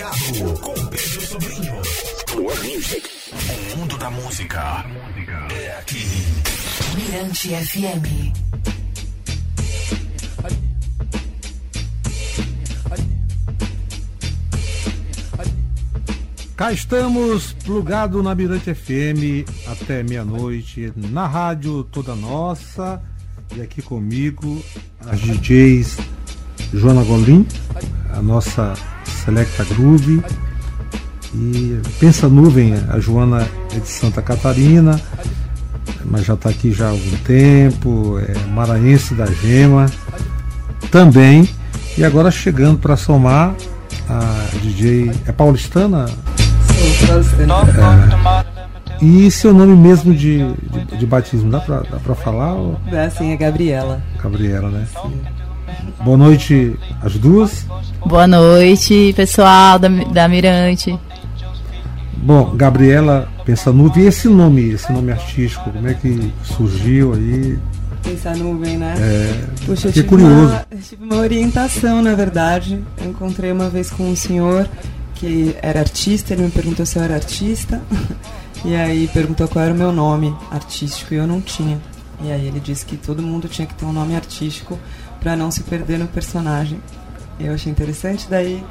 Plugado com Pedro Sobrinho. Plug Music. O mundo da música é aqui. Mirante FM. Cá estamos, plugado na Mirante FM até meia-noite, na rádio toda nossa. E aqui comigo, as DJs Joana Golim, a nossa Selecta Groove. E Pensa Nuvem, a Joana é de Santa Catarina, mas já está aqui já há algum tempo, é maranhense da Gema também. E agora chegando para somar a DJ. É paulistana? É, e seu nome mesmo de, de, de batismo, dá pra falar? Ou? Sim, é Gabriela. Gabriela, né? Sim. Boa noite às duas. Boa noite, pessoal da, da Mirante. Bom, Gabriela Pensa Nuvem, e esse nome, esse nome artístico, como é que surgiu aí? Pensa Nuvem, né? É, Puxa, eu tive, curioso. uma, eu tive uma orientação, na verdade. Eu encontrei uma vez com um senhor que era artista, ele me perguntou se eu era artista. E aí perguntou qual era o meu nome artístico e eu não tinha. E aí ele disse que todo mundo tinha que ter um nome artístico para não se perder no personagem. Eu achei interessante, daí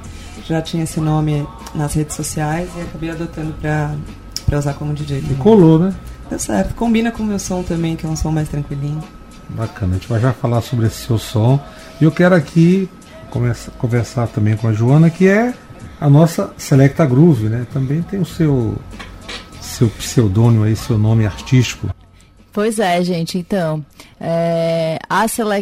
já tinha esse nome nas redes sociais e acabei adotando pra, pra usar como DJ. E colou, né? Deu certo. Combina com o meu som também, que é um som mais tranquilinho. Bacana, a gente vai já falar sobre esse seu som. E eu quero aqui começar, conversar também com a Joana, que é a nossa Selecta Groove, né? Também tem o seu seu pseudônimo aí, seu nome artístico. Pois é, gente, então. É,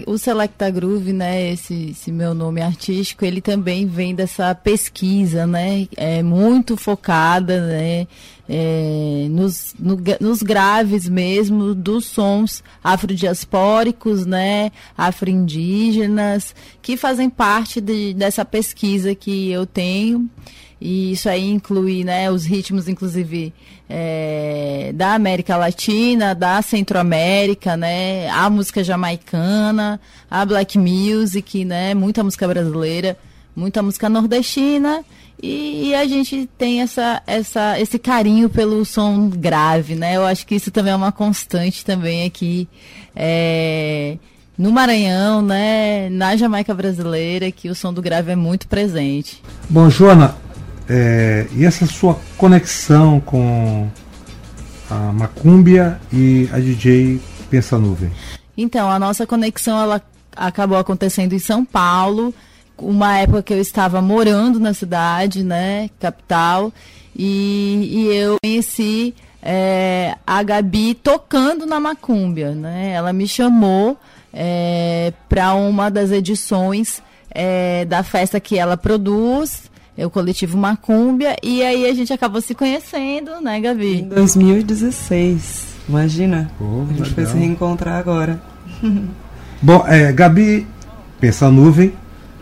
o Selecta Groove, né, esse, esse, meu nome artístico, ele também vem dessa pesquisa, né, é muito focada, né, é, nos, no, nos graves mesmo dos sons afrodiaspóricos, né, afro-indígenas, que fazem parte de, dessa pesquisa que eu tenho. E isso aí inclui né, os ritmos, inclusive, é, da América Latina, da Centro-América, né, a música jamaicana, a black music, né, muita música brasileira, muita música nordestina. E, e, a gente tem essa, essa, esse carinho pelo som grave, né? Eu acho que isso também é uma constante também aqui é, no Maranhão, né? Na Jamaica brasileira, que o som do grave é muito presente. Bom, Joana, é, e essa sua conexão com a Macúmbia e a DJ Pensa Nuvem? Então, a nossa conexão ela acabou acontecendo em São Paulo, uma época que eu estava morando na cidade, né, capital, e, e eu conheci é, a Gabi tocando na Macúmbia, né? Ela me chamou é, para uma das edições é, da festa que ela produz o coletivo Macúmbia, e aí a gente acabou se conhecendo, né, Gabi? Em 2016, imagina. Oh, a gente legal. foi se reencontrar agora. Bom, é, Gabi, pensa nuvem,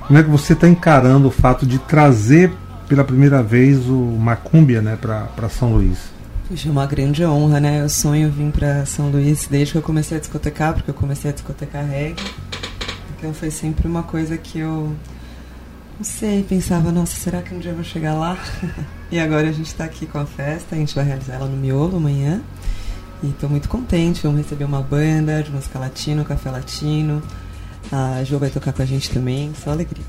como é que você está encarando o fato de trazer pela primeira vez o Macúmbia né, para São Luís? Puxa, é uma grande honra, né? Eu sonho vir para São Luís desde que eu comecei a discotecar, porque eu comecei a discotecar reggae. Então foi sempre uma coisa que eu não sei, pensava, nossa, será que um dia eu vou chegar lá? e agora a gente está aqui com a festa, a gente vai realizar ela no Miolo amanhã. E estou muito contente, vamos receber uma banda de música latino, café latino. A Jo vai tocar com a gente também, só alegria.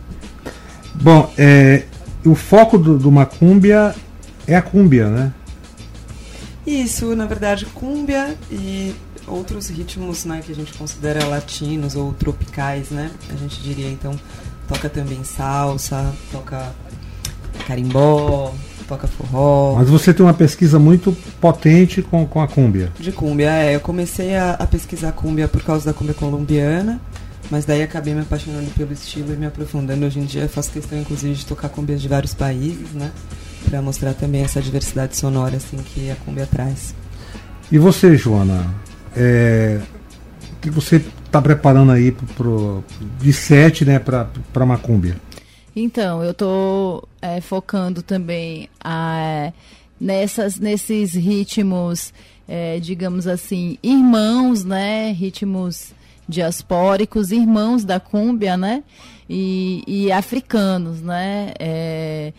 Bom, é, o foco do, do Macúmbia é a cúmbia, né? Isso, na verdade, cúmbia e outros ritmos né, que a gente considera latinos ou tropicais, né? A gente diria, então, toca também salsa, toca carimbó, toca forró. Mas você tem uma pesquisa muito potente com, com a cúmbia. De cúmbia, é. Eu comecei a, a pesquisar cúmbia por causa da cúmbia colombiana, mas daí acabei me apaixonando pelo estilo e me aprofundando. Hoje em dia faço questão, inclusive, de tocar cúmbias de vários países, né? Para mostrar também essa diversidade sonora assim que a cúmbia traz. E você, Joana? É, o que você está preparando aí pro, pro, de sete né, para Macúmbia? Então, eu estou é, focando também a, nessas, nesses ritmos, é, digamos assim, irmãos, né? Ritmos diaspóricos, irmãos da cúmbia, né? E, e africanos, né? É,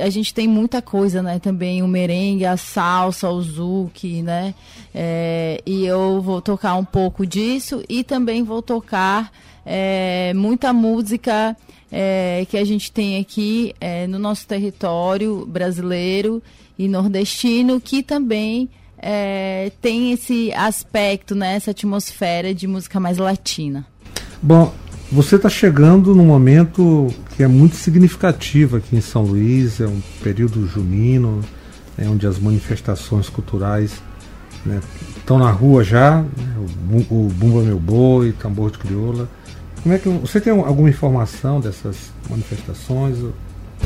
a gente tem muita coisa, né? Também o merengue, a salsa, o zouk, né? É, e eu vou tocar um pouco disso e também vou tocar é, muita música é, que a gente tem aqui no nosso território brasileiro e nordestino, que também tem esse aspecto, né? Essa atmosfera de música mais latina. Bom, você está chegando num momento que é muito significativo aqui em São Luís, é um período junino, é onde as manifestações culturais né, estão na rua já, né, o, o Bumba Meu Boi, Tambor de Crioula. Como é que você tem alguma informação dessas manifestações?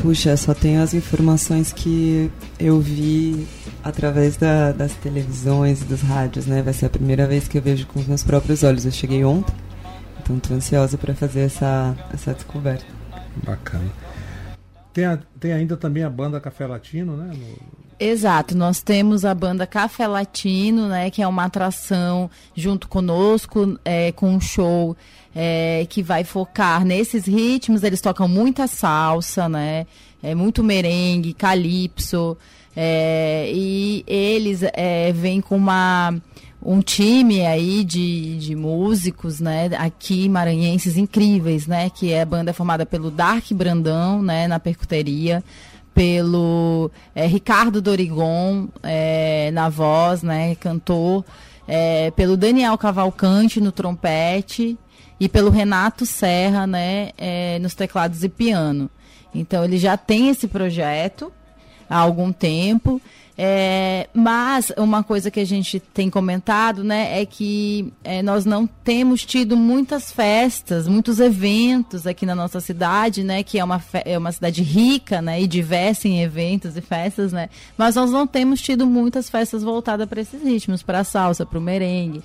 Puxa, só tenho as informações que eu vi através da, das televisões e dos rádios, né? Vai ser a primeira vez que eu vejo com os meus próprios olhos. Eu cheguei ontem então estou ansiosa para fazer essa, essa descoberta. Bacana. Tem, a, tem ainda também a banda Café Latino, né? No... Exato, nós temos a banda Café Latino, né, que é uma atração junto conosco, é, com um show é, que vai focar nesses ritmos. Eles tocam muita salsa, né, é, muito merengue, calypso, é, e eles é, vêm com uma um time aí de, de músicos, né, aqui maranhenses incríveis, né, que é a banda formada pelo Dark Brandão, né, na percuteria, pelo é, Ricardo Dorigon é, na voz, né, cantor, é, pelo Daniel Cavalcante no trompete e pelo Renato Serra, né, nos teclados e piano. Então ele já tem esse projeto há algum tempo. É, mas uma coisa que a gente tem comentado, né, é que é, nós não temos tido muitas festas, muitos eventos aqui na nossa cidade, né, que é uma, é uma cidade rica, né, e diversa em eventos e festas, né, mas nós não temos tido muitas festas voltadas para esses ritmos, para a salsa, para o merengue,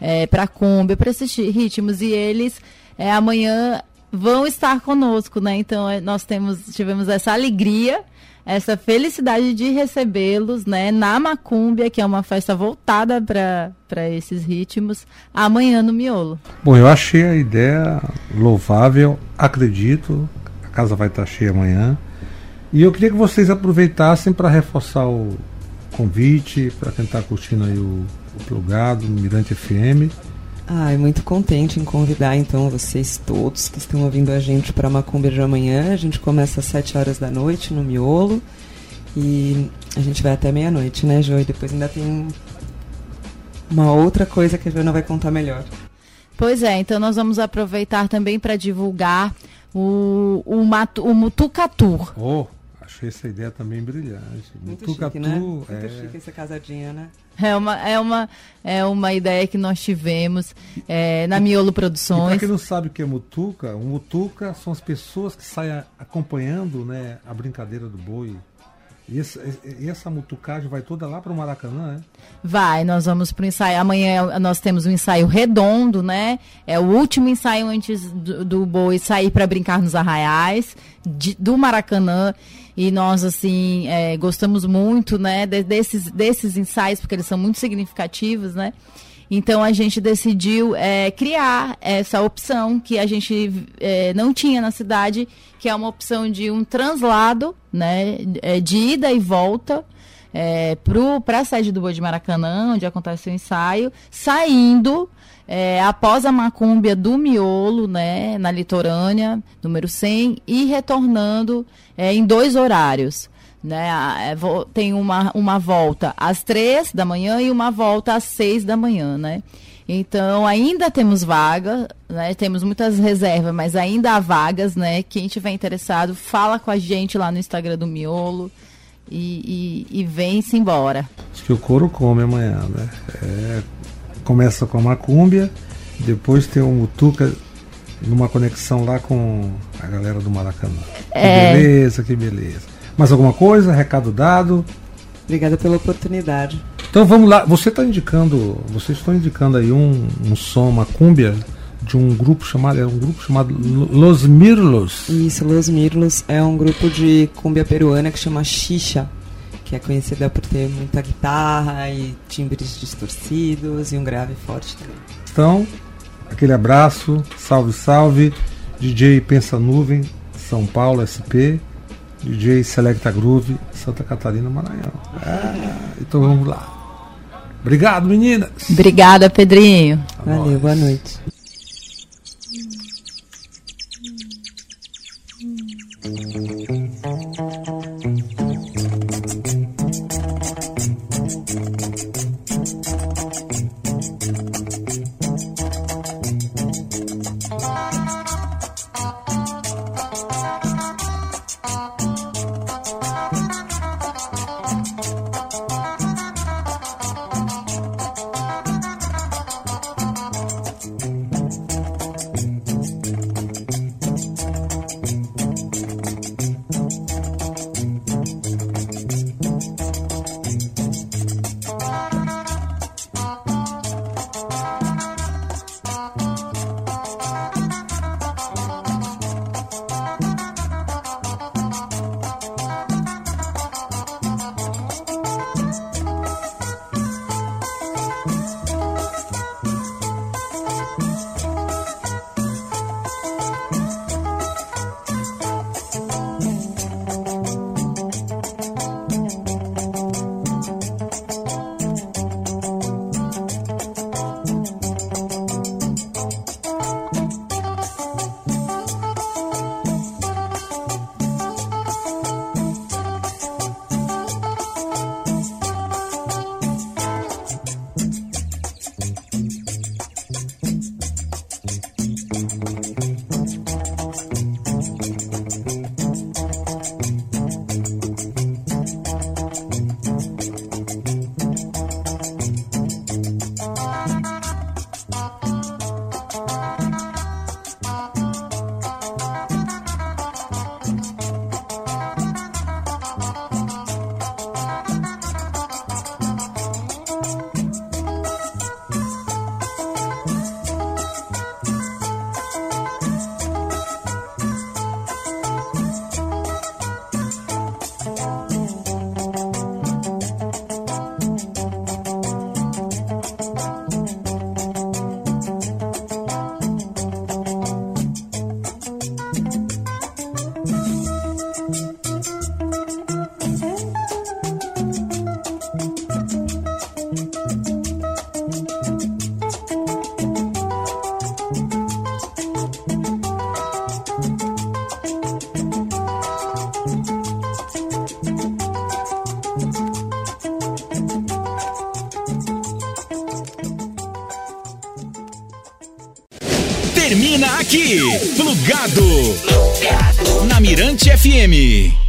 é, para a cumbia, para esses ritmos, e eles é, amanhã vão estar conosco, né, então é, nós temos, tivemos essa alegria essa felicidade de recebê-los, né, na Macúmbia, que é uma festa voltada para esses ritmos, amanhã no Miolo. Bom, eu achei a ideia louvável, acredito, a casa vai estar cheia amanhã. E eu queria que vocês aproveitassem para reforçar o convite, para está curtindo aí o, o plugado, Mirante FM Ai, muito contente em convidar então vocês todos que estão ouvindo a gente para Macumba de amanhã. A gente começa às 7 horas da noite no Miolo e a gente vai até meia-noite, né, Jo? E depois ainda tem uma outra coisa que a Joana vai contar melhor. Pois é, então nós vamos aproveitar também para divulgar o, o, Matu, o Mutucatur. Oh, achei essa ideia também brilhante. Muito Mutucatu, chique, né? Muito é... chique essa casadinha, né? É uma, é uma, é uma ideia que nós tivemos é, na Miolo Produções. Para quem não sabe o que é mutuca, o mutuca são as pessoas que saem acompanhando né, a brincadeira do boi. E essa, e essa mutucagem vai toda lá para o Maracanã, né? Vai, nós vamos para o ensaio. Amanhã nós temos um ensaio redondo, né? É o último ensaio antes do, do boi sair para brincar nos arraiais de, do Maracanã. E nós, assim, é, gostamos muito, né, de, desses, desses ensaios, porque eles são muito significativos, né? Então a gente decidiu é, criar essa opção que a gente é, não tinha na cidade, que é uma opção de um translado, né, é, de ida e volta é, para a sede do Boi de Maracanã, onde acontece o ensaio, saindo é, após a macúmbia do miolo, né, na litorânea, número 100, e retornando é, em dois horários. Né, é, tem uma, uma volta às três da manhã e uma volta às seis da manhã, né? Então, ainda temos vaga, né? Temos muitas reservas, mas ainda há vagas, né? Quem tiver interessado, fala com a gente lá no Instagram do Miolo e, e, e vem-se embora. Acho que o couro come amanhã, né? É, começa com a macúmbia, depois tem o mutuca numa conexão lá com a galera do Maracanã. É... Que beleza, que beleza. Mais alguma coisa? Recado dado? Obrigada pela oportunidade. Então vamos lá. Você está indicando, vocês estão indicando aí um, um som, uma cúmbia de um grupo chamado, é um grupo chamado Los Mirlos. Isso, Los Mirlos é um grupo de cúmbia peruana que chama Xixa, que é conhecida por ter muita guitarra e timbres distorcidos e um grave forte também. Então, aquele abraço, salve, salve, DJ Pensa Nuvem, São Paulo SP DJ Selecta Groove, Santa Catarina, Maranhão. É, então vamos lá. Obrigado, meninas. Obrigada, Pedrinho. Valeu, boa noite. Aqui, plugado, na Mirante FM.